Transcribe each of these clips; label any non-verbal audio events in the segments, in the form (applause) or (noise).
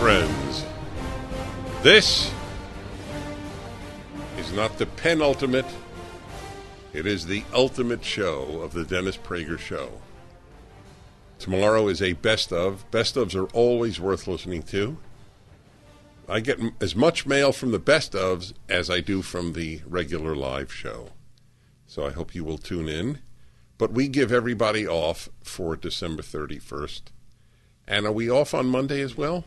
friends. This is not the penultimate, it is the ultimate show of the Dennis Prager Show. Tomorrow is a best of. Best ofs are always worth listening to. I get as much mail from the best ofs as I do from the regular live show. So I hope you will tune in. But we give everybody off for December 31st. And are we off on Monday as well?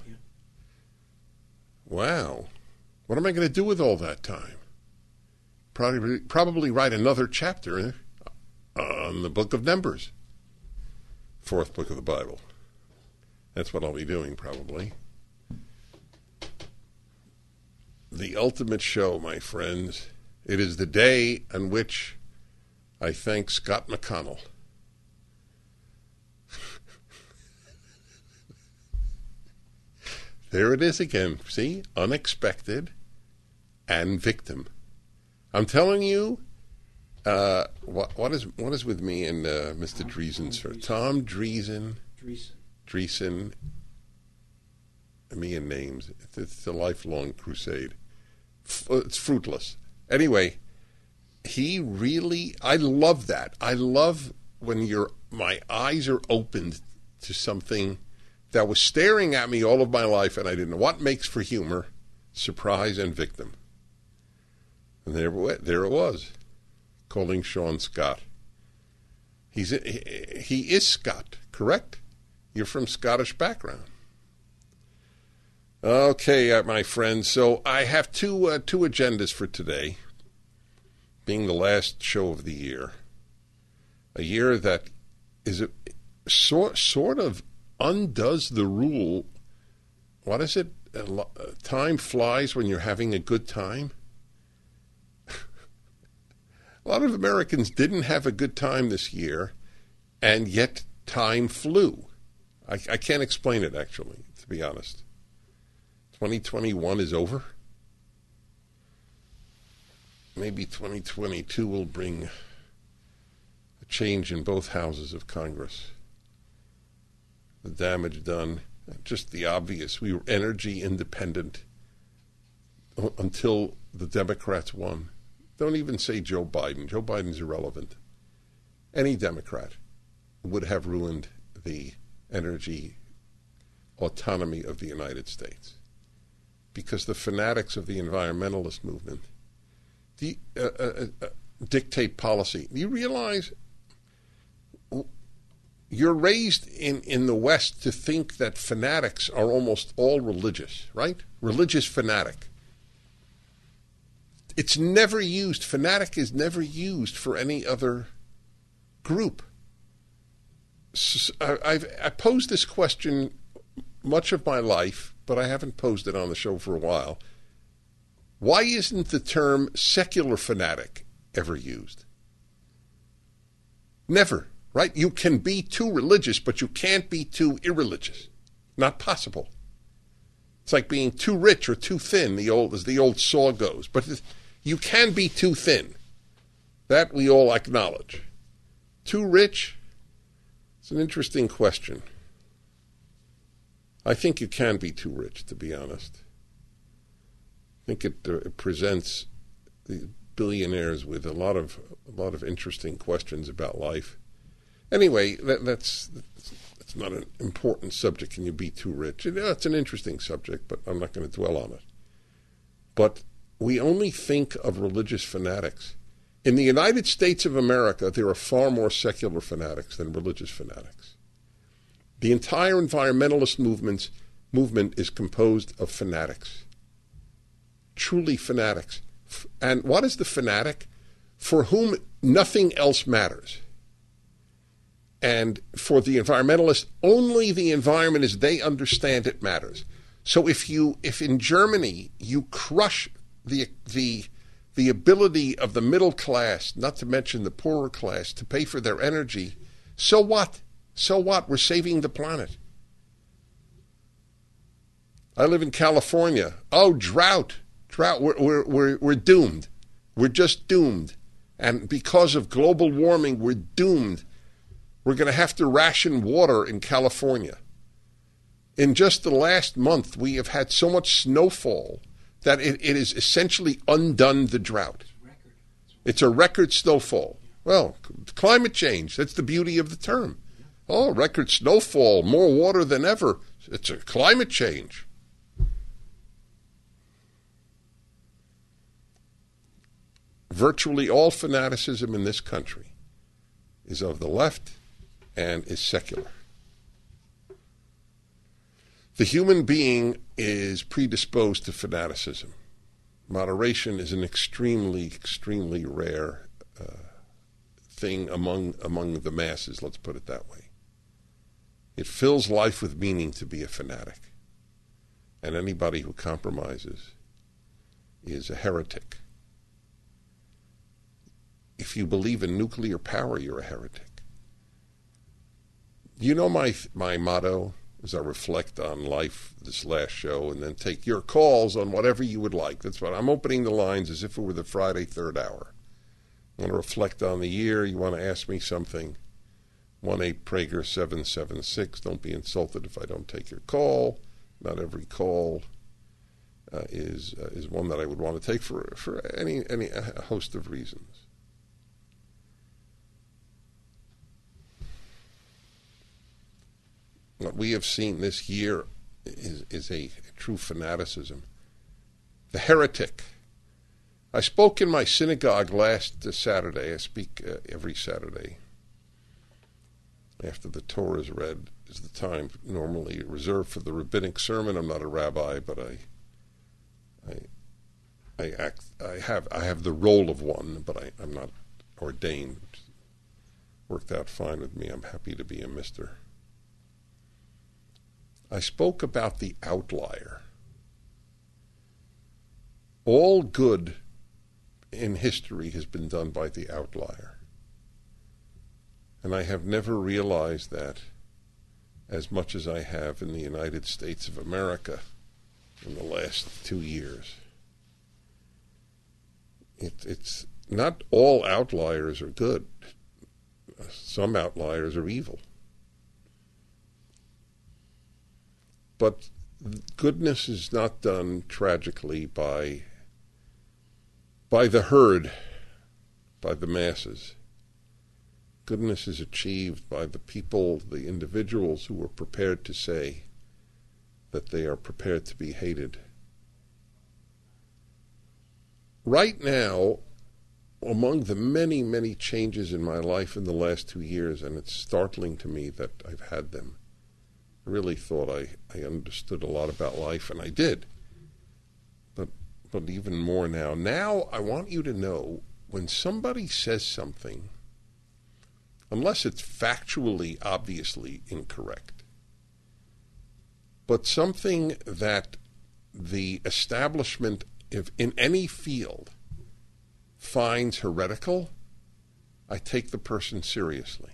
Wow. What am I going to do with all that time? Probably, probably write another chapter eh, on the book of Numbers, fourth book of the Bible. That's what I'll be doing probably. The ultimate show, my friends. It is the day on which I thank Scott McConnell. There it is again. See? Unexpected and victim. I'm telling you, uh, what, what is what is with me and uh, Mr. Dreesen, sir? Tom Dreesen. Dreesen. Me and names. It's, it's a lifelong crusade. F- it's fruitless. Anyway, he really. I love that. I love when your my eyes are opened to something that was staring at me all of my life, and I didn't know what makes for humor, surprise, and victim. And there, there it was, calling Sean Scott. He's he is Scott, correct? You're from Scottish background. Okay, uh, my friends. So I have two uh, two agendas for today. Being the last show of the year, a year that is a, sort sort of undoes the rule. What is it? Uh, time flies when you're having a good time. (laughs) a lot of Americans didn't have a good time this year, and yet time flew. I, I can't explain it, actually, to be honest. 2021 is over. Maybe 2022 will bring a change in both houses of Congress the damage done, just the obvious. We were energy independent until the Democrats won. Don't even say Joe Biden. Joe Biden's irrelevant. Any Democrat would have ruined the energy autonomy of the United States because the fanatics of the environmentalist movement uh, uh, uh, dictate policy. Do you realize you're raised in, in the West to think that fanatics are almost all religious, right? Religious fanatic. It's never used, fanatic is never used for any other group. So I've I posed this question much of my life, but I haven't posed it on the show for a while. Why isn't the term secular fanatic ever used? Never right? You can be too religious, but you can't be too irreligious. Not possible. It's like being too rich or too thin, the old as the old saw goes. But you can be too thin. That we all acknowledge. Too rich? It's an interesting question. I think you can be too rich, to be honest. I think it, uh, it presents the billionaires with a lot of a lot of interesting questions about life. Anyway, that, that's that's not an important subject. Can you be too rich? Know, it's an interesting subject, but I'm not going to dwell on it. But we only think of religious fanatics. In the United States of America, there are far more secular fanatics than religious fanatics. The entire environmentalist movement is composed of fanatics, truly fanatics. And what is the fanatic? For whom nothing else matters And for the environmentalists, only the environment as they understand it matters. So if you if in Germany you crush the the the ability of the middle class, not to mention the poorer class, to pay for their energy, so what? So what? We're saving the planet. I live in California. Oh, drought. Drought. We're, we're, we're, we're doomed. We're just doomed. And because of global warming, we're doomed. We're going to have to ration water in California. In just the last month, we have had so much snowfall that it, it has essentially undone the drought. It's a record snowfall. Well, climate change, that's the beauty of the term. Oh, record snowfall, more water than ever. It's a climate change. Virtually all fanaticism in this country is of the left and is secular. The human being is predisposed to fanaticism. Moderation is an extremely, extremely rare uh, thing among among the masses. Let's put it that way. It fills life with meaning to be a fanatic, and anybody who compromises is a heretic. If you believe in nuclear power, you're a heretic. You know my my motto as I reflect on life this last show, and then take your calls on whatever you would like. That's what I'm opening the lines as if it were the Friday third hour. You want to reflect on the year? You want to ask me something? One eight Prager seven seven six. Don't be insulted if I don't take your call. Not every call uh, is uh, is one that I would want to take for for any any host of reasons. What we have seen this year is, is a, true fanaticism. The heretic. I spoke in my synagogue last Saturday. I speak uh, every Saturday. After the Torah is read, is the time normally reserved for the rabbinic sermon. I'm not a rabbi, but I, I, I act. I have I have the role of one, but I, I'm not ordained. Worked out fine with me. I'm happy to be a mister. I spoke about the outlier. All good in history has been done by the outlier. And I have never realized that as much as I have in the United States of America in the last two years. It, it's not all outliers are good. Some outliers are evil. But goodness is not done tragically by by the herd, by the masses. Goodness is achieved by the people, the individuals who are prepared to say that they are prepared to be hated. Right now, among the many, many changes in my life in the last two years, and it's startling to me that I've had them, really thought I, I understood a lot about life, and I did. But but even more now. Now I want you to know when somebody says something, unless it's factually obviously incorrect, but something that the establishment, if in any field, finds heretical, I take the person seriously.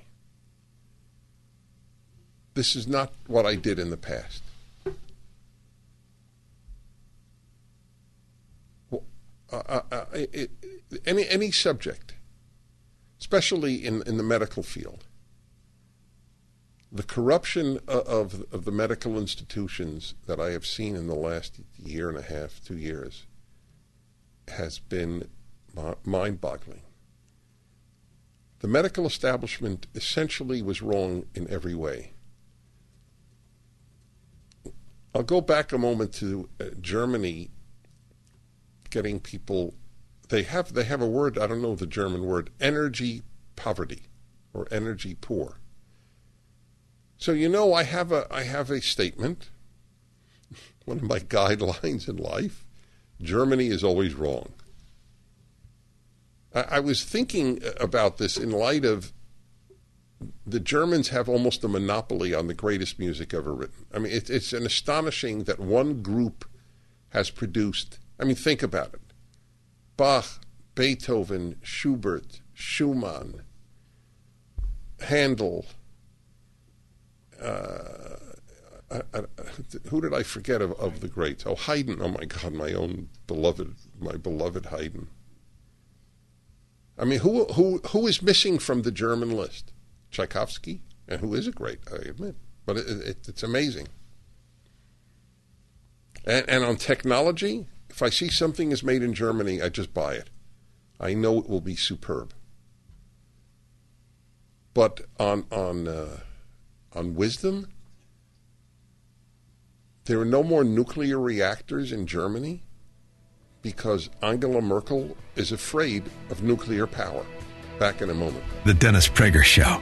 This is not what I did in the past. Uh, uh, uh it, any any subject, especially in, in the medical field, the corruption of of the medical institutions that I have seen in the last year and a half, two years, has been mind-boggling. The medical establishment essentially was wrong in every way. I'll go back a moment to uh, Germany getting people they have they have a word I don't know the German word energy poverty or energy poor. So you know I have a I have a statement (laughs) one of my guidelines in life Germany is always wrong. I, I was thinking about this in light of the Germans have almost a monopoly on the greatest music ever written. I mean, it, it's an astonishing that one group has produced. I mean, think about it: Bach, Beethoven, Schubert, Schumann, Handel. Uh, I, I, who did I forget of, of the greats? Oh, Haydn. Oh my God, my own beloved, my beloved Haydn. I mean, who who who is missing from the German list? Tchaikovsky, and who is a great, I admit, but it, it, it's amazing. And, and on technology, if I see something is made in Germany, I just buy it. I know it will be superb. But on on uh, on wisdom, there are no more nuclear reactors in Germany because Angela Merkel is afraid of nuclear power. Back in a moment. The Dennis Prager Show.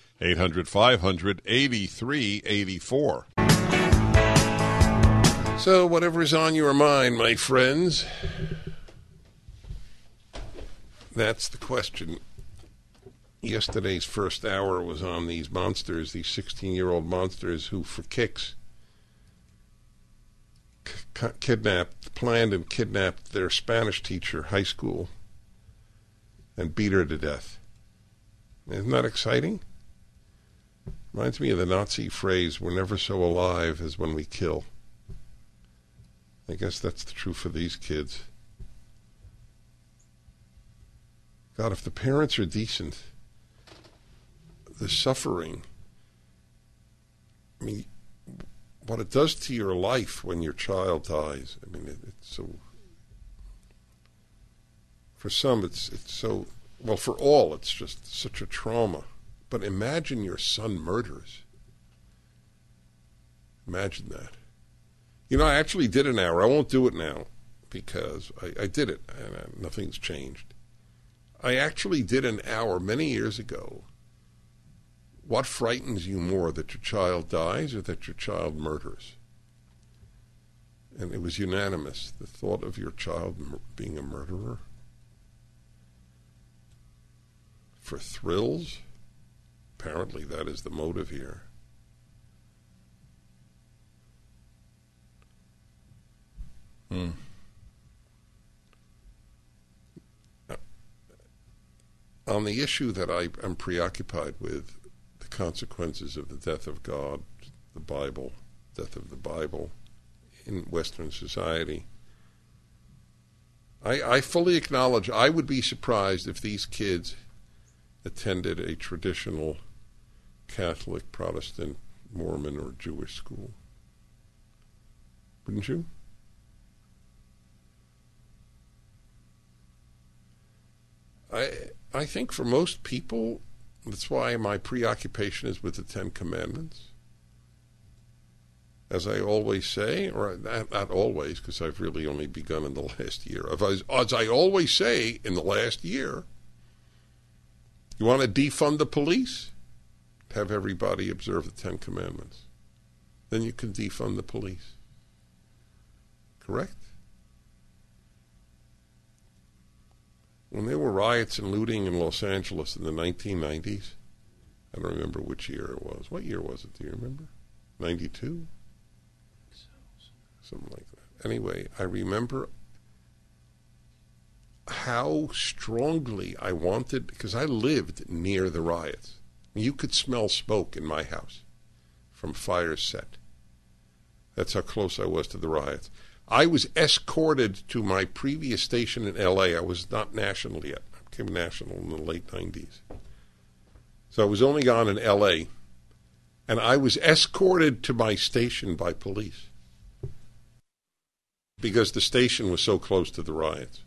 800 500 8384. So, whatever is on your mind, my friends, that's the question. Yesterday's first hour was on these monsters, these 16 year old monsters who, for kicks, kidnapped, planned and kidnapped their Spanish teacher, high school, and beat her to death. Isn't that exciting? Reminds me of the Nazi phrase, we're never so alive as when we kill. I guess that's the truth for these kids. God, if the parents are decent, the suffering, I mean, what it does to your life when your child dies, I mean, it, it's so. For some, it's it's so well. For all, it's just such a trauma. But imagine your son murders. Imagine that. You know, I actually did an hour. I won't do it now because I, I did it and uh, nothing's changed. I actually did an hour many years ago. What frightens you more, that your child dies or that your child murders? And it was unanimous. The thought of your child being a murderer for thrills Apparently, that is the motive here. Hmm. On the issue that I am preoccupied with, the consequences of the death of God, the Bible, death of the Bible in Western society, I, I fully acknowledge I would be surprised if these kids attended a traditional Catholic, Protestant, Mormon, or Jewish school. Wouldn't you? I I think for most people, that's why my preoccupation is with the Ten Commandments. As I always say, or not, not always, because I've really only begun in the (laughs) last year. As, as I always say in the last year, you want to defund the police? Have everybody observe the Ten Commandments. Then you can defund the police. Correct? When there were riots and looting in Los Angeles in the 1990s, I don't remember which year it was. What year was it? Do you remember? 92? Something like that. Anyway, I remember how strongly I wanted, because I lived near the riots. You could smell smoke in my house from fires set. That's how close I was to the riots. I was escorted to my previous station in L.A. I was not national yet. I became national in the late 90s. So I was only on in L.A. And I was escorted to my station by police because the station was so close to the riots.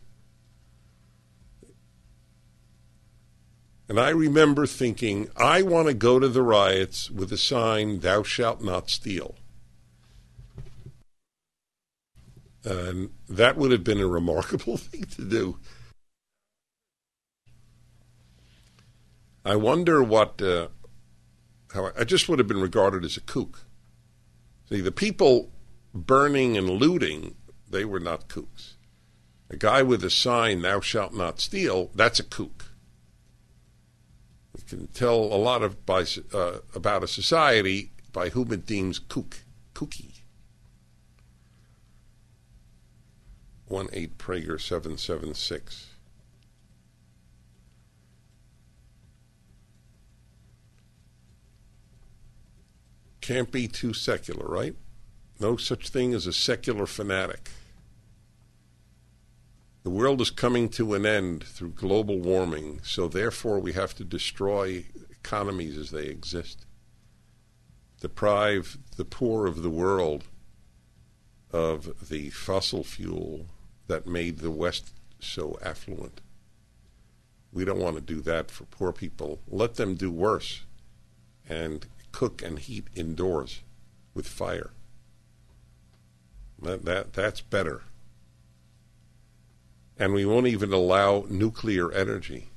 And I remember thinking, I want to go to the riots with a sign, Thou shalt not steal. And that would have been a remarkable (laughs) thing to do. I wonder what, uh, how I, I just would have been regarded as a kook. See, the people burning and looting, they were not kooks. A guy with a sign, Thou shalt not steal, that's a kook. You can tell a lot of by, uh, about a society by whom it deems kook, kooky. One eight Prager seven seven six. Can't be too secular, right? No such thing as a secular fanatic. The world is coming to an end through global warming, so therefore we have to destroy economies as they exist, deprive the poor of the world of the fossil fuel that made the West so affluent. We don't want to do that for poor people. Let them do worse and cook and heat indoors with fire. That, that that's better. And we won't even allow nuclear energy.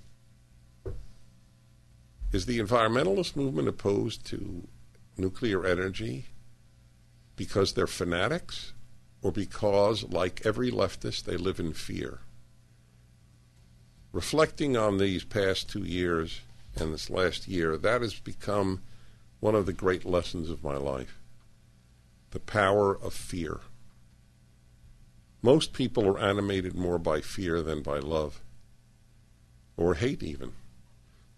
Is the environmentalist movement opposed to nuclear energy because they're fanatics or because, like every leftist, they live in fear? Reflecting on these past two years and this last year, that has become one of the great lessons of my life the power of fear. Most people are animated more by fear than by love, or hate even.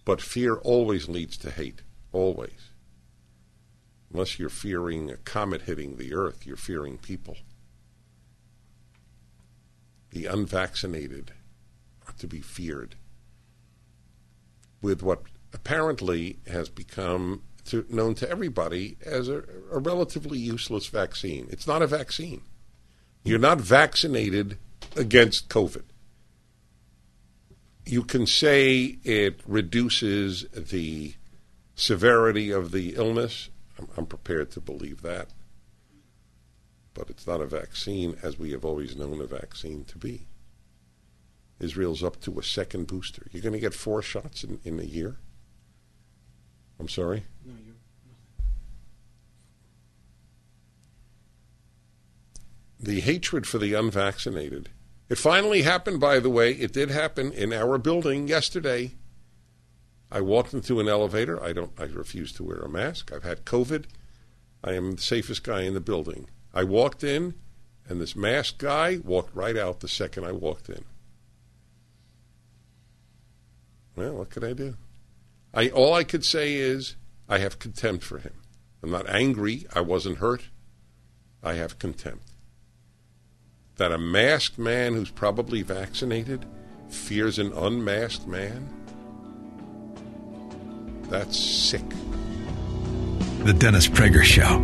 But fear always leads to hate, always. Unless you're fearing a comet hitting the earth, you're fearing people. The unvaccinated are to be feared. With what apparently has become to, known to everybody as a, a relatively useless vaccine. It's not a vaccine. You're not vaccinated against COVID. You can say it reduces the severity of the illness. I'm, I'm prepared to believe that. But it's not a vaccine as we have always known a vaccine to be. Israel's up to a second booster. You're going to get four shots in, in a year? I'm sorry? No, The hatred for the unvaccinated. It finally happened, by the way. It did happen in our building yesterday. I walked into an elevator. I don't. I refuse to wear a mask. I've had COVID. I am the safest guy in the building. I walked in, and this masked guy walked right out the second I walked in. Well, what could I do? I all I could say is I have contempt for him. I'm not angry. I wasn't hurt. I have contempt. That a masked man who's probably vaccinated fears an unmasked man? That's sick. The Dennis Prager Show.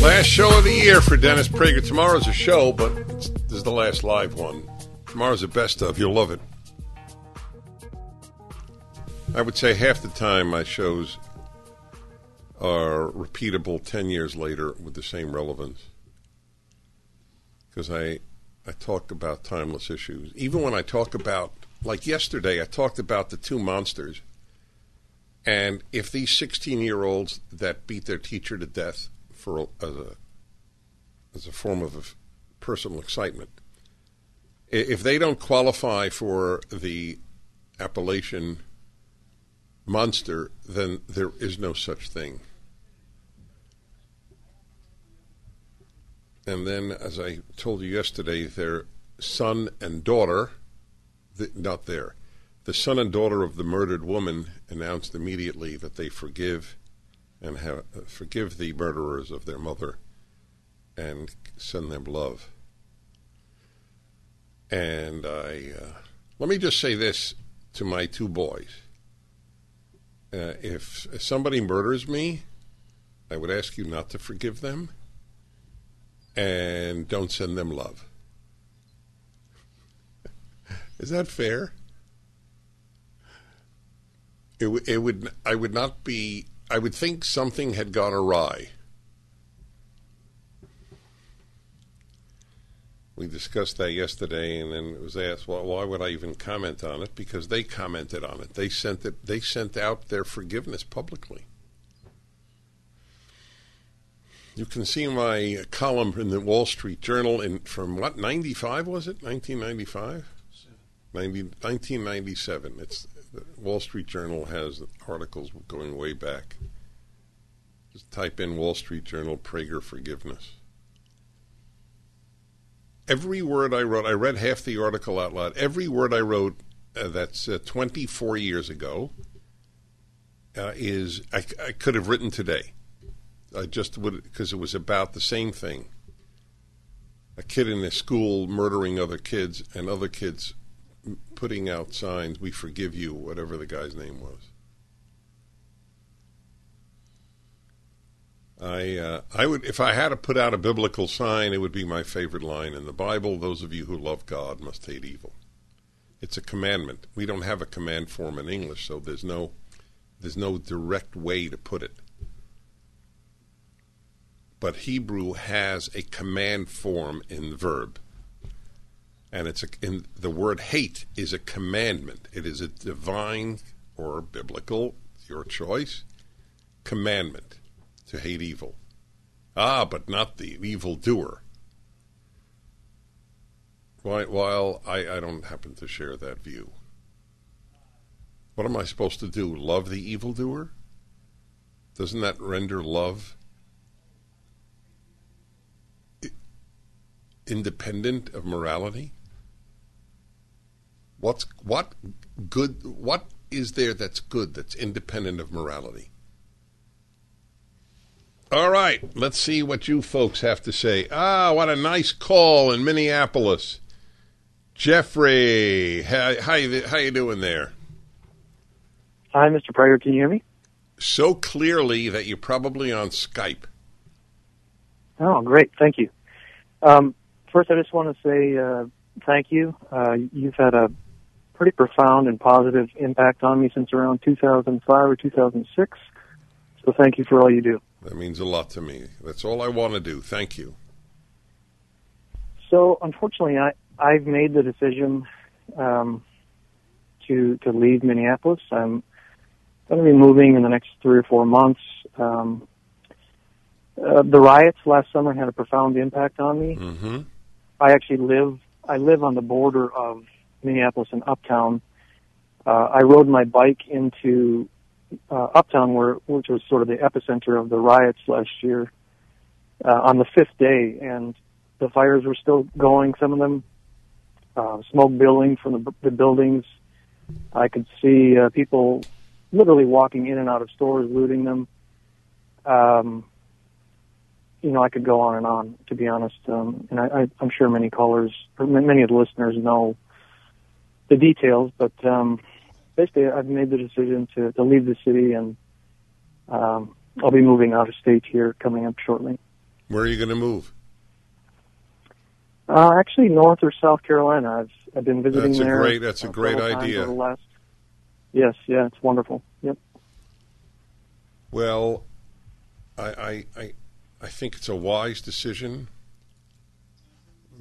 Last show of the year for Dennis Prager. Tomorrow's a show, but this is the last live one. Tomorrow's the best of. You'll love it. I would say half the time my shows are repeatable 10 years later with the same relevance. Because I, I talk about timeless issues. Even when I talk about, like yesterday, I talked about the two monsters. And if these 16 year olds that beat their teacher to death for as a, as a form of personal excitement, if they don't qualify for the appellation monster, then there is no such thing. And then, as I told you yesterday, their son and daughter, the, not there, the son and daughter of the murdered woman announced immediately that they forgive and have, forgive the murderers of their mother and send them love. And I, uh, let me just say this to my two boys. Uh, if somebody murders me, I would ask you not to forgive them and don't send them love. (laughs) Is that fair? It, it would. I would not be. I would think something had gone awry. We discussed that yesterday, and then it was asked, "Well, why would I even comment on it?" Because they commented on it. They sent it. They sent out their forgiveness publicly. You can see my column in the Wall Street Journal in from what ninety five was it? Nineteen ninety five. 1997. It's the Wall Street Journal has articles going way back. Just type in Wall Street Journal Prager forgiveness. Every word I wrote, I read half the article out loud. Every word I wrote uh, that's uh, 24 years ago uh, is I, I could have written today. I just would because it was about the same thing. A kid in a school murdering other kids and other kids putting out signs, "We forgive you," whatever the guy's name was. I uh, I would if I had to put out a biblical sign, it would be my favorite line in the Bible. Those of you who love God must hate evil. It's a commandment. We don't have a command form in English, so there's no there's no direct way to put it. But Hebrew has a command form in the verb and it's a, in the word hate is a commandment. It is a divine or biblical, your choice, commandment to hate evil. Ah, but not the evil doer. While I, I don't happen to share that view. What am I supposed to do? Love the evildoer? Doesn't that render love independent of morality? What's what good? What is there that's good that's independent of morality? All right, let's see what you folks have to say. Ah, what a nice call in Minneapolis, Jeffrey. How how you, how you doing there? Hi, Mr. Prager. Can you hear me? So clearly that you're probably on Skype. Oh, great. Thank you. Um, first, I just want to say uh, thank you. Uh, you've had a pretty profound and positive impact on me since around 2005 or 2006. So thank you for all you do. That means a lot to me. That's all I want to do. Thank you. So unfortunately, I I've made the decision um, to to leave Minneapolis. I'm going to be moving in the next three or four months. Um, uh, the riots last summer had a profound impact on me. Mm-hmm. I actually live I live on the border of Minneapolis and Uptown. Uh, I rode my bike into uh, Uptown, where which was sort of the epicenter of the riots last year, uh, on the fifth day, and the fires were still going. Some of them, uh, smoke billowing from the, the buildings. I could see uh, people literally walking in and out of stores, looting them. Um, you know, I could go on and on, to be honest. Um, and I, I'm sure many callers, or many of the listeners know the details, but um, basically, I've made the decision to, to leave the city, and um, I'll be moving out of state here coming up shortly. Where are you going to move? Uh, actually, North or South Carolina. I've I've been visiting That's a there. great- that's a great idea. the last- Yes, yeah, it's wonderful. Yep. Well, I, I, I, I think it's a wise decision.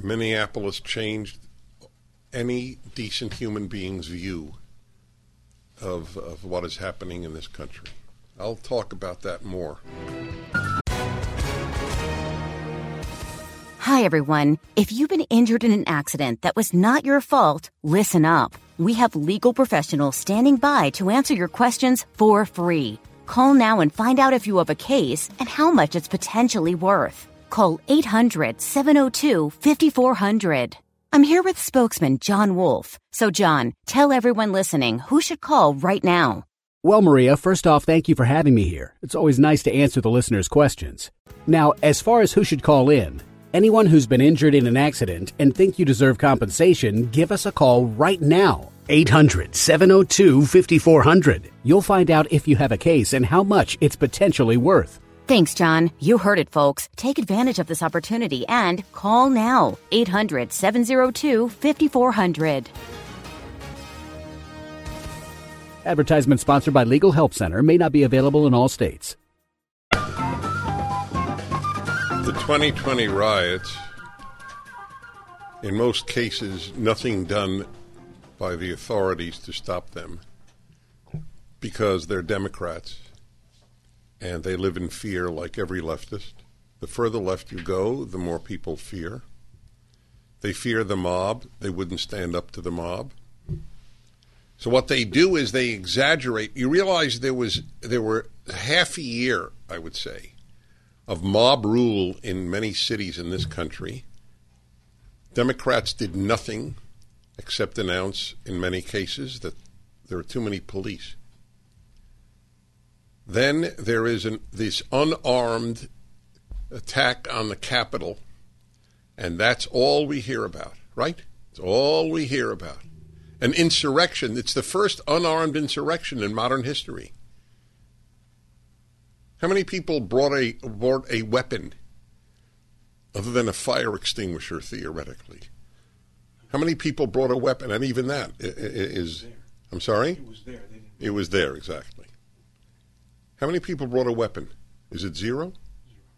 Minneapolis changed any decent human being's view of, of what is happening in this country. I'll talk about that more. Hi, everyone. If you've been injured in an accident that was not your fault, listen up. We have legal professionals standing by to answer your questions for free. Call now and find out if you have a case and how much it's potentially worth. Call 800 702 5400. I'm here with spokesman John Wolf. So, John, tell everyone listening who should call right now. Well, Maria, first off, thank you for having me here. It's always nice to answer the listeners' questions. Now, as far as who should call in, anyone who's been injured in an accident and think you deserve compensation, give us a call right now. 800 702 5400. You'll find out if you have a case and how much it's potentially worth. Thanks, John. You heard it, folks. Take advantage of this opportunity and call now 800 702 5400. Advertisement sponsored by Legal Help Center may not be available in all states. The 2020 riots, in most cases, nothing done by the authorities to stop them because they're Democrats and they live in fear like every leftist. The further left you go, the more people fear. They fear the mob. They wouldn't stand up to the mob. So what they do is they exaggerate. You realize there was there were half a year, I would say, of mob rule in many cities in this country. Democrats did nothing except announce in many cases that there are too many police. Then there is an, this unarmed attack on the Capitol, and that's all we hear about, right? It's all we hear about an insurrection. It's the first unarmed insurrection in modern history. How many people brought a brought a weapon other than a fire extinguisher theoretically? How many people brought a weapon? And even that is I'm sorry? It was there. It was there exactly. How many people brought a weapon? Is it zero?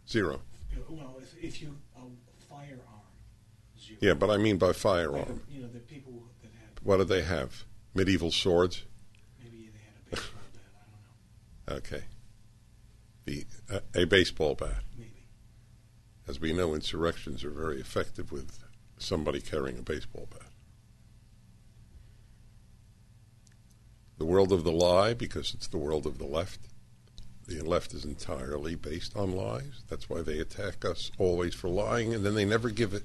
Zero. Well, if, if you a firearm, zero. Yeah, but I mean by firearm. Like, you know, the people that had. What did they have? Medieval swords. Maybe they had a baseball bat. I don't know. Okay. The uh, a baseball bat. Maybe. As we know, insurrections are very effective with somebody carrying a baseball bat. The world of the lie, because it's the world of the left. The left is entirely based on lies. That's why they attack us always for lying, and then they never give it.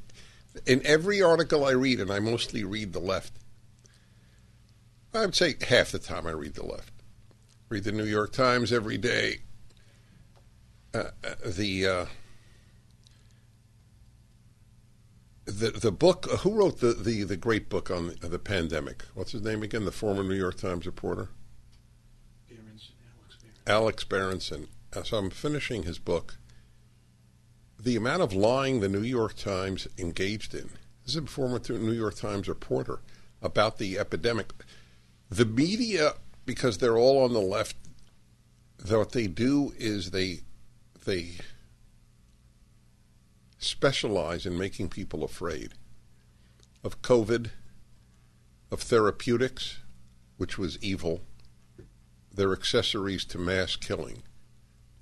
In every article I read, and I mostly read the left, I would say half the time I read the left. Read the New York Times every day. Uh, the uh, the the book. Uh, who wrote the, the, the great book on the, the, pandemic? What's his name again? The former New York Times reporter. Berenson, Alex Berenson. Alex Berenson. Uh, so I'm finishing his book. The amount of lying the New York Times engaged in. This is a former New York Times reporter about the epidemic. The media, because they're all on the left, what they do is they they specialize in making people afraid of COVID, of therapeutics, which was evil. They're accessories to mass killing.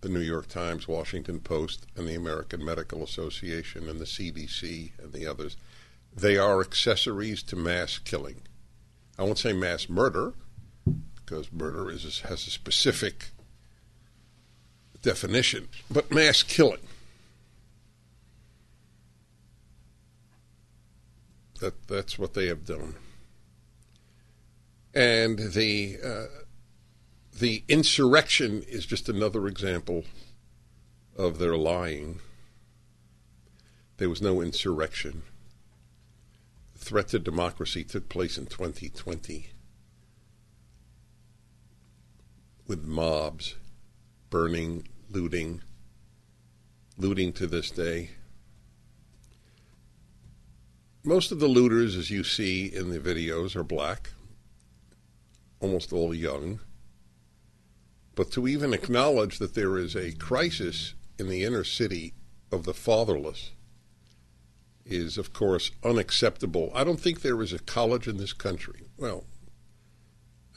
The New York Times, Washington Post, and the American Medical Association, and the CDC, and the others. They are accessories to mass killing. I won't say mass murder, because murder is, has a specific definition, but mass killing. That that's what they have done, and the uh, the insurrection is just another example of their lying. There was no insurrection. The threat to democracy took place in 2020 with mobs burning, looting, looting to this day. Most of the looters, as you see in the videos, are black, almost all young. But to even acknowledge that there is a crisis in the inner city of the fatherless is, of course, unacceptable. I don't think there is a college in this country. Well,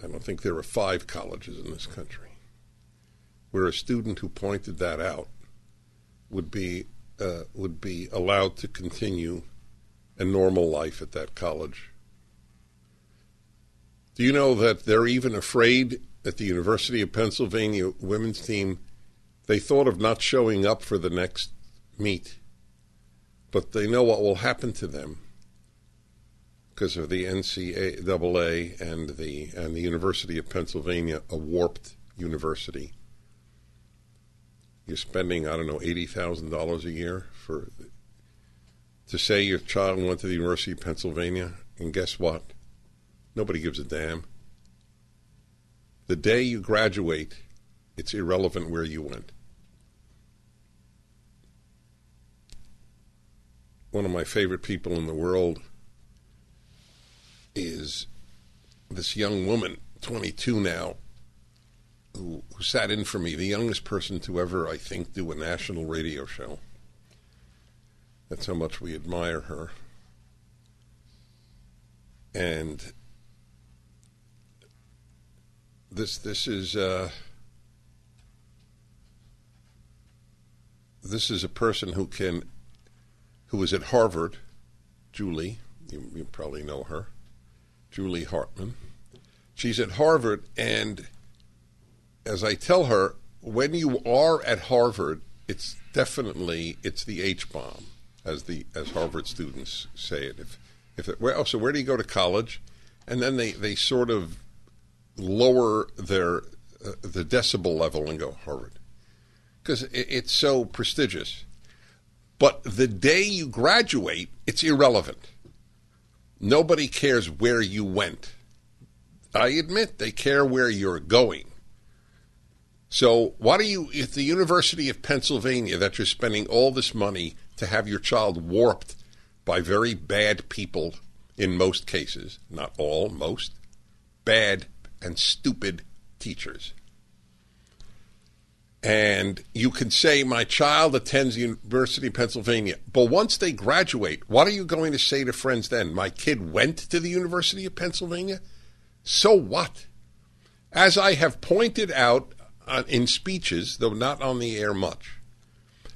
I don't think there are five colleges in this country where a student who pointed that out would be uh, would be allowed to continue a normal life at that college. Do you know that they're even afraid at the University of Pennsylvania women's team? They thought of not showing up for the next meet, but they know what will happen to them because of the NCAA and the and the University of Pennsylvania, a warped university. You're spending I don't know eighty thousand dollars a year for to say your child went to the University of Pennsylvania, and guess what? Nobody gives a damn. The day you graduate, it's irrelevant where you went. One of my favorite people in the world is this young woman, 22 now, who, who sat in for me, the youngest person to ever, I think, do a national radio show. That's how much we admire her. And this this is uh, this is a person who can who was at Harvard, Julie. You, you probably know her, Julie Hartman. She's at Harvard, and as I tell her, when you are at Harvard, it's definitely it's the H bomb as the as Harvard students say it. If if it, well, so where do you go to college? And then they, they sort of lower their uh, the decibel level and go Harvard because it, it's so prestigious. But the day you graduate, it's irrelevant. Nobody cares where you went. I admit they care where you're going. So, why do you, at the University of Pennsylvania, that you're spending all this money to have your child warped by very bad people in most cases, not all, most, bad and stupid teachers. And you can say, My child attends the University of Pennsylvania. But once they graduate, what are you going to say to friends then? My kid went to the University of Pennsylvania? So what? As I have pointed out uh, in speeches, though not on the air much,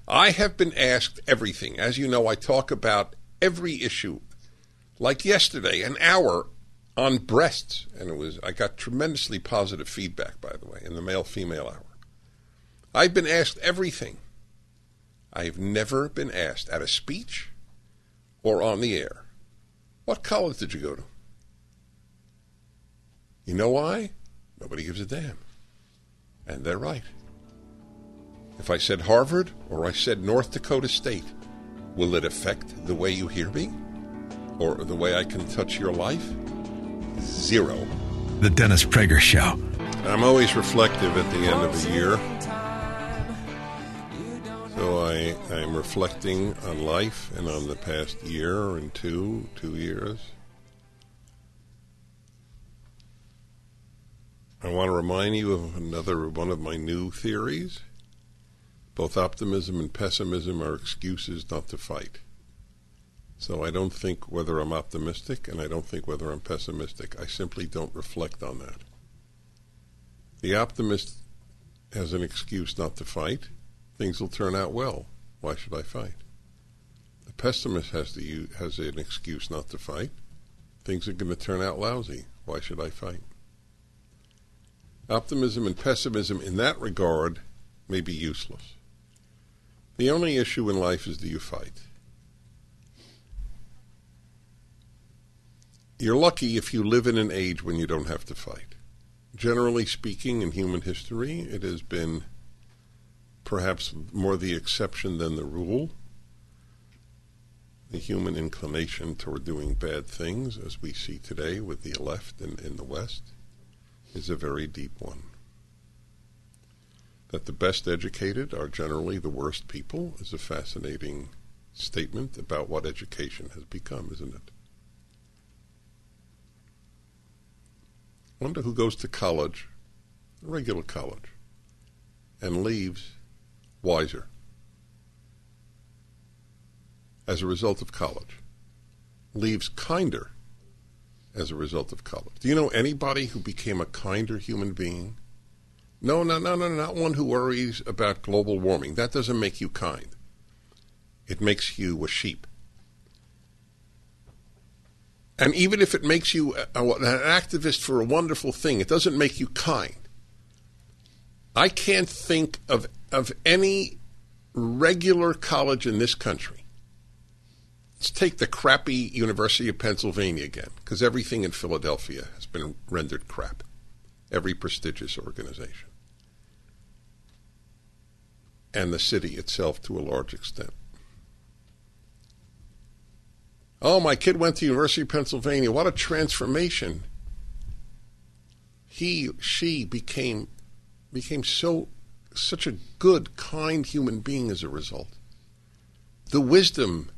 I have been asked everything. As you know, I talk about every issue. Like yesterday, an hour on breasts, and it was I got tremendously positive feedback, by the way, in the male female hour. I've been asked everything. I've never been asked at a speech or on the air. What college did you go to? You know why? Nobody gives a damn. And they're right. If I said Harvard or I said North Dakota State, will it affect the way you hear me? Or the way I can touch your life? Zero. The Dennis Prager Show. I'm always reflective at the end of the year. So I, I'm reflecting on life and on the past year and two, two years. I want to remind you of another one of my new theories. Both optimism and pessimism are excuses not to fight. So I don't think whether I'm optimistic and I don't think whether I'm pessimistic. I simply don't reflect on that. The optimist has an excuse not to fight. Things will turn out well. Why should I fight? The pessimist has the has an excuse not to fight. Things are going to turn out lousy. Why should I fight? Optimism and pessimism in that regard may be useless. The only issue in life is do you fight? You're lucky if you live in an age when you don't have to fight. Generally speaking, in human history, it has been perhaps more the exception than the rule. The human inclination toward doing bad things, as we see today with the left in, in the West, is a very deep one. That the best educated are generally the worst people is a fascinating statement about what education has become, isn't it? Wonder who goes to college, regular college, and leaves wiser as a result of college, leaves kinder as a result of college. Do you know anybody who became a kinder human being? No, no, no, no, not one who worries about global warming. That doesn't make you kind. It makes you a sheep. And even if it makes you a, an activist for a wonderful thing, it doesn't make you kind. I can't think of, of any regular college in this country. Let's take the crappy University of Pennsylvania again, because everything in Philadelphia has been rendered crap. Every prestigious organization. And the city itself to a large extent. Oh, my kid went to University of Pennsylvania. What a transformation. He, she became became so such a good, kind human being as a result. The wisdom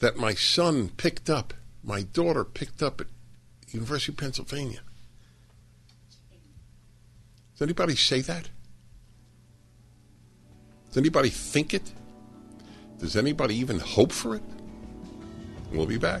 that my son picked up, my daughter picked up at University of Pennsylvania. Does anybody say that? Does anybody think it? Does anybody even hope for it? We'll be back.